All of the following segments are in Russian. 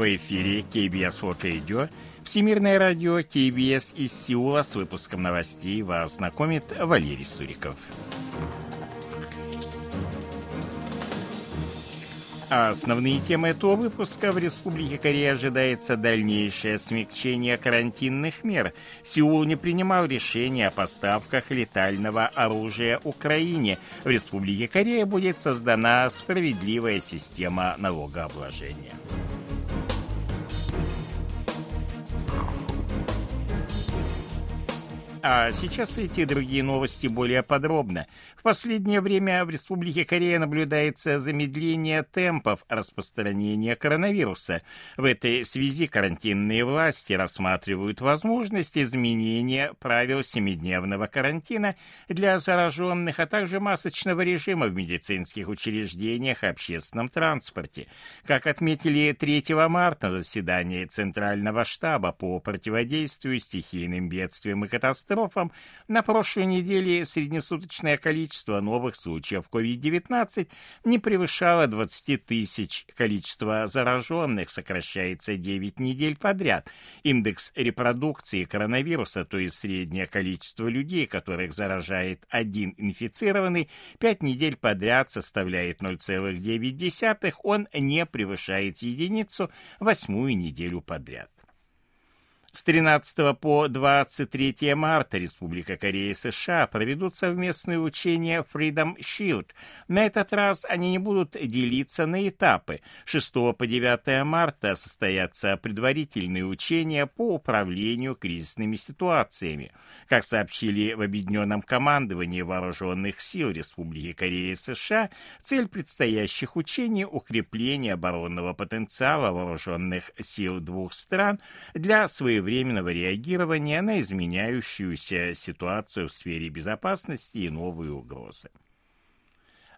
В эфире KBS World Radio, Всемирное радио KBS из Сеула с выпуском новостей вас знакомит Валерий Суриков. А основные темы этого выпуска в Республике Корея ожидается дальнейшее смягчение карантинных мер. Сеул не принимал решения о поставках летального оружия Украине. В Республике Корея будет создана справедливая система налогообложения. А сейчас эти другие новости более подробно. В последнее время в Республике Корея наблюдается замедление темпов распространения коронавируса. В этой связи карантинные власти рассматривают возможность изменения правил семидневного карантина для зараженных, а также масочного режима в медицинских учреждениях и общественном транспорте. Как отметили 3 марта на заседании Центрального штаба по противодействию стихийным бедствиям и катастрофам, на прошлой неделе среднесуточное количество новых случаев COVID-19 не превышало 20 тысяч. Количество зараженных сокращается 9 недель подряд. Индекс репродукции коронавируса, то есть среднее количество людей, которых заражает один инфицированный, 5 недель подряд составляет 0,9. Он не превышает единицу восьмую неделю подряд. С 13 по 23 марта Республика Корея и США проведут совместные учения Freedom Shield. На этот раз они не будут делиться на этапы. 6 по 9 марта состоятся предварительные учения по управлению кризисными ситуациями. Как сообщили в Объединенном командовании Вооруженных сил Республики Корея и США, цель предстоящих учений – укрепление оборонного потенциала вооруженных сил двух стран для своего своевременного реагирования на изменяющуюся ситуацию в сфере безопасности и новые угрозы.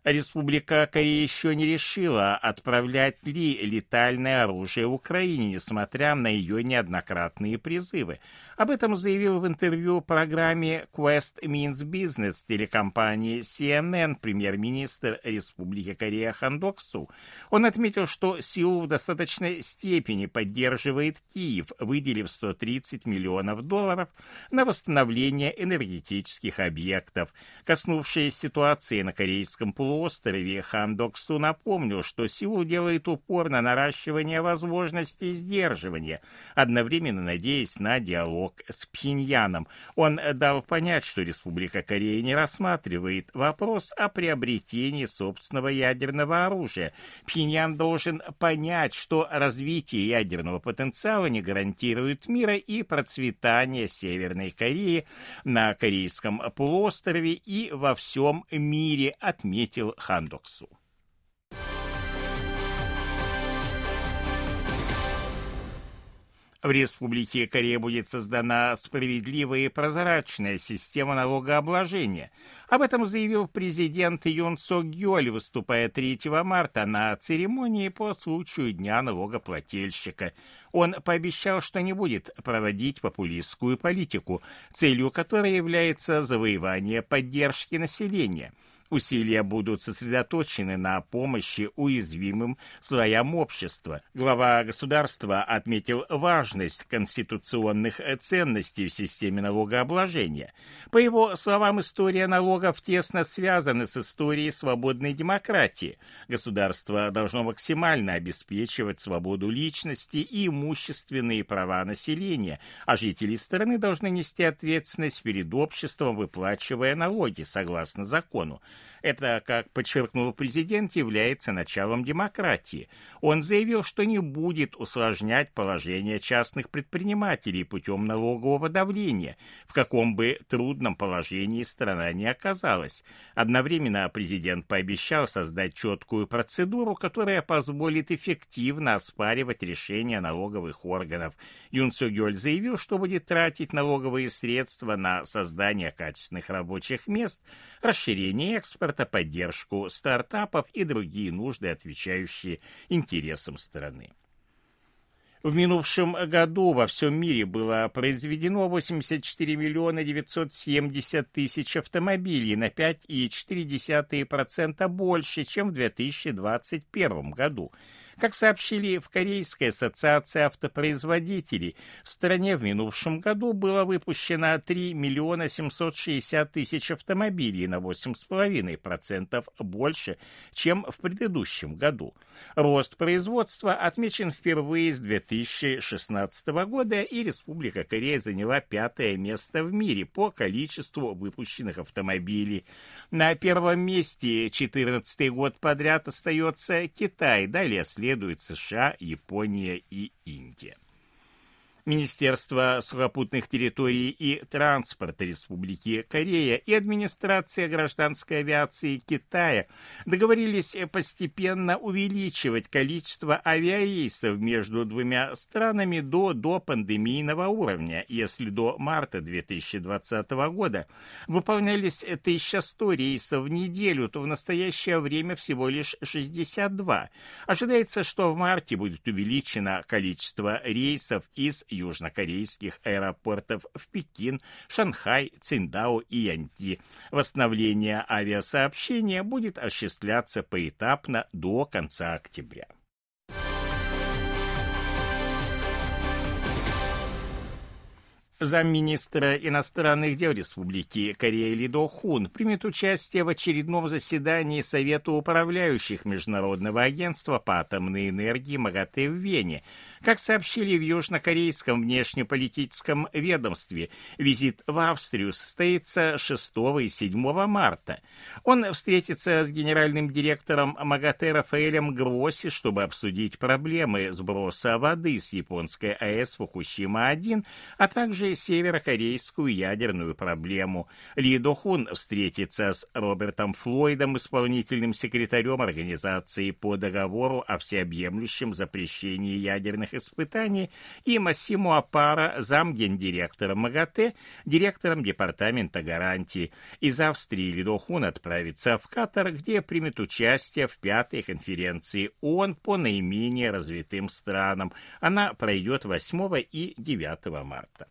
Республика Корея еще не решила, отправлять ли летальное оружие Украине, несмотря на ее неоднократные призывы. Об этом заявил в интервью программе Quest Means Business телекомпании CNN премьер-министр Республики Корея Хан Доксу. Он отметил, что Сеул в достаточной степени поддерживает Киев, выделив 130 миллионов долларов на восстановление энергетических объектов. Коснувшись ситуации на Корейском полуострове, полуострове Хандоксу напомнил, что Сеул делает упор на наращивание возможностей сдерживания, одновременно надеясь на диалог с Пхеньяном. Он дал понять, что Республика Корея не рассматривает вопрос о приобретении собственного ядерного оружия. Пхеньян должен понять, что развитие ядерного потенциала не гарантирует мира и процветания Северной Кореи на Корейском полуострове и во всем мире, отметил ответил Хандоксу. В Республике Корея будет создана справедливая и прозрачная система налогообложения. Об этом заявил президент Юн Со Гёль, выступая 3 марта на церемонии по случаю Дня налогоплательщика. Он пообещал, что не будет проводить популистскую политику, целью которой является завоевание поддержки населения – Усилия будут сосредоточены на помощи уязвимым слоям общества. Глава государства отметил важность конституционных ценностей в системе налогообложения. По его словам, история налогов тесно связана с историей свободной демократии. Государство должно максимально обеспечивать свободу личности и имущественные права населения, а жители страны должны нести ответственность перед обществом, выплачивая налоги согласно закону. Это, как подчеркнул президент, является началом демократии. Он заявил, что не будет усложнять положение частных предпринимателей путем налогового давления, в каком бы трудном положении страна не оказалась. Одновременно президент пообещал создать четкую процедуру, которая позволит эффективно оспаривать решения налоговых органов. Юн Сюгёль заявил, что будет тратить налоговые средства на создание качественных рабочих мест, расширение экспорта, поддержку стартапов и другие нужды, отвечающие интересам страны. В минувшем году во всем мире было произведено 84 миллиона 970 тысяч автомобилей на 5,4% больше, чем в 2021 году. Как сообщили в Корейской ассоциации автопроизводителей, в стране в минувшем году было выпущено 3 миллиона 760 тысяч автомобилей на 8,5% больше, чем в предыдущем году. Рост производства отмечен впервые с 2016 года, и Республика Корея заняла пятое место в мире по количеству выпущенных автомобилей. На первом месте 14 год подряд остается Китай, далее следуют США, Япония и Индия. Министерство сухопутных территорий и транспорта Республики Корея и администрация гражданской авиации Китая договорились постепенно увеличивать количество авиарейсов между двумя странами до, до пандемийного уровня. Если до марта 2020 года выполнялись 1100 рейсов в неделю, то в настоящее время всего лишь 62. Ожидается, что в марте будет увеличено количество рейсов из южнокорейских аэропортов в Пекин, Шанхай, Циндао и Янти. Восстановление авиасообщения будет осуществляться поэтапно до конца октября. Замминистра иностранных дел Республики Корея Ли До Хун примет участие в очередном заседании Совета управляющих Международного агентства по атомной энергии МАГАТЭ в Вене. Как сообщили в южнокорейском внешнеполитическом ведомстве, визит в Австрию состоится 6 и 7 марта. Он встретится с генеральным директором МАГАТЭ Рафаэлем Гросси, чтобы обсудить проблемы сброса воды с японской АЭС Фукусима-1, а также северокорейскую ядерную проблему. Ли Дохун встретится с Робертом Флойдом, исполнительным секретарем организации по договору о всеобъемлющем запрещении ядерных испытаний, и Массимо Апара, замгендиректора МАГАТЭ, директором департамента гарантий. Из Австрии Ли Дохун отправится в Катар, где примет участие в пятой конференции ООН по наименее развитым странам. Она пройдет 8 и 9 марта.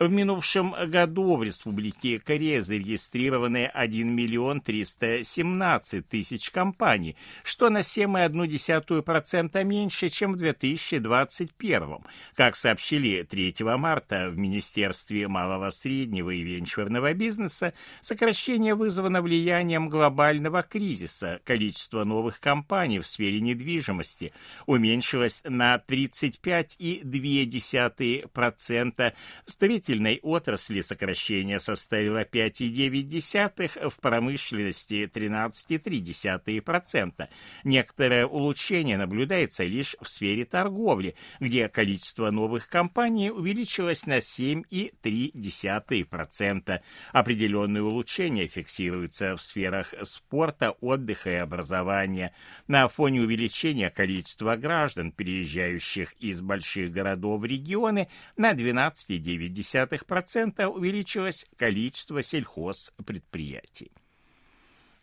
В минувшем году в Республике Корея зарегистрированы 1 миллион 317 тысяч компаний, что на 7,1% меньше, чем в 2021. Как сообщили 3 марта в Министерстве малого, среднего и венчурного бизнеса, сокращение вызвано влиянием глобального кризиса. Количество новых компаний в сфере недвижимости уменьшилось на 35,2%. В строительной отрасли сокращение составило 5,9%, в промышленности 13,3%. Некоторое улучшение наблюдается лишь в сфере торговли, где количество новых компаний увеличилось на 7,3%. Определенные улучшения фиксируются в сферах спорта, отдыха и образования. На фоне увеличения количества граждан, переезжающих из больших городов в регионы, на 12,9% 0,2% увеличилось количество сельхозпредприятий.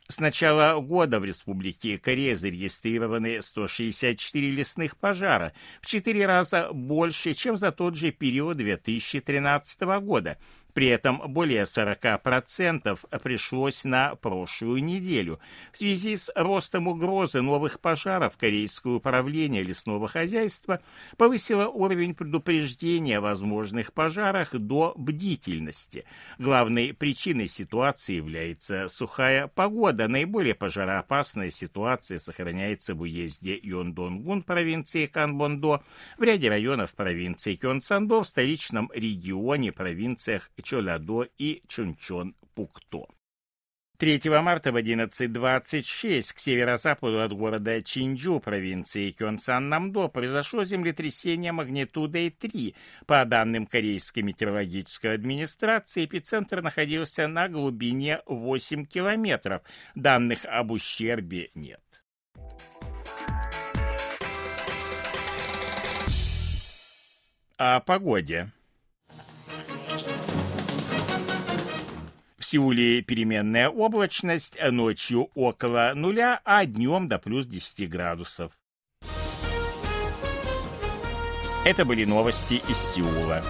С начала года в Республике Корея зарегистрированы 164 лесных пожара, в четыре раза больше, чем за тот же период 2013 года, при этом более 40% пришлось на прошлую неделю. В связи с ростом угрозы новых пожаров Корейское управление лесного хозяйства повысило уровень предупреждения о возможных пожарах до бдительности. Главной причиной ситуации является сухая погода. Наиболее пожароопасная ситуация сохраняется в уезде Йондонгун провинции Канбондо, в ряде районов провинции Кёнсандо, в столичном регионе провинциях Чолядо и Чунчон-Пукто. 3 марта в 11.26 к северо-западу от города Чинджу, провинции Кёнсан-Намдо, произошло землетрясение магнитудой 3. По данным Корейской метеорологической администрации, эпицентр находился на глубине 8 километров. Данных об ущербе нет. О погоде. Сеуле переменная облачность, ночью около нуля, а днем до плюс 10 градусов. Это были новости из Сеула.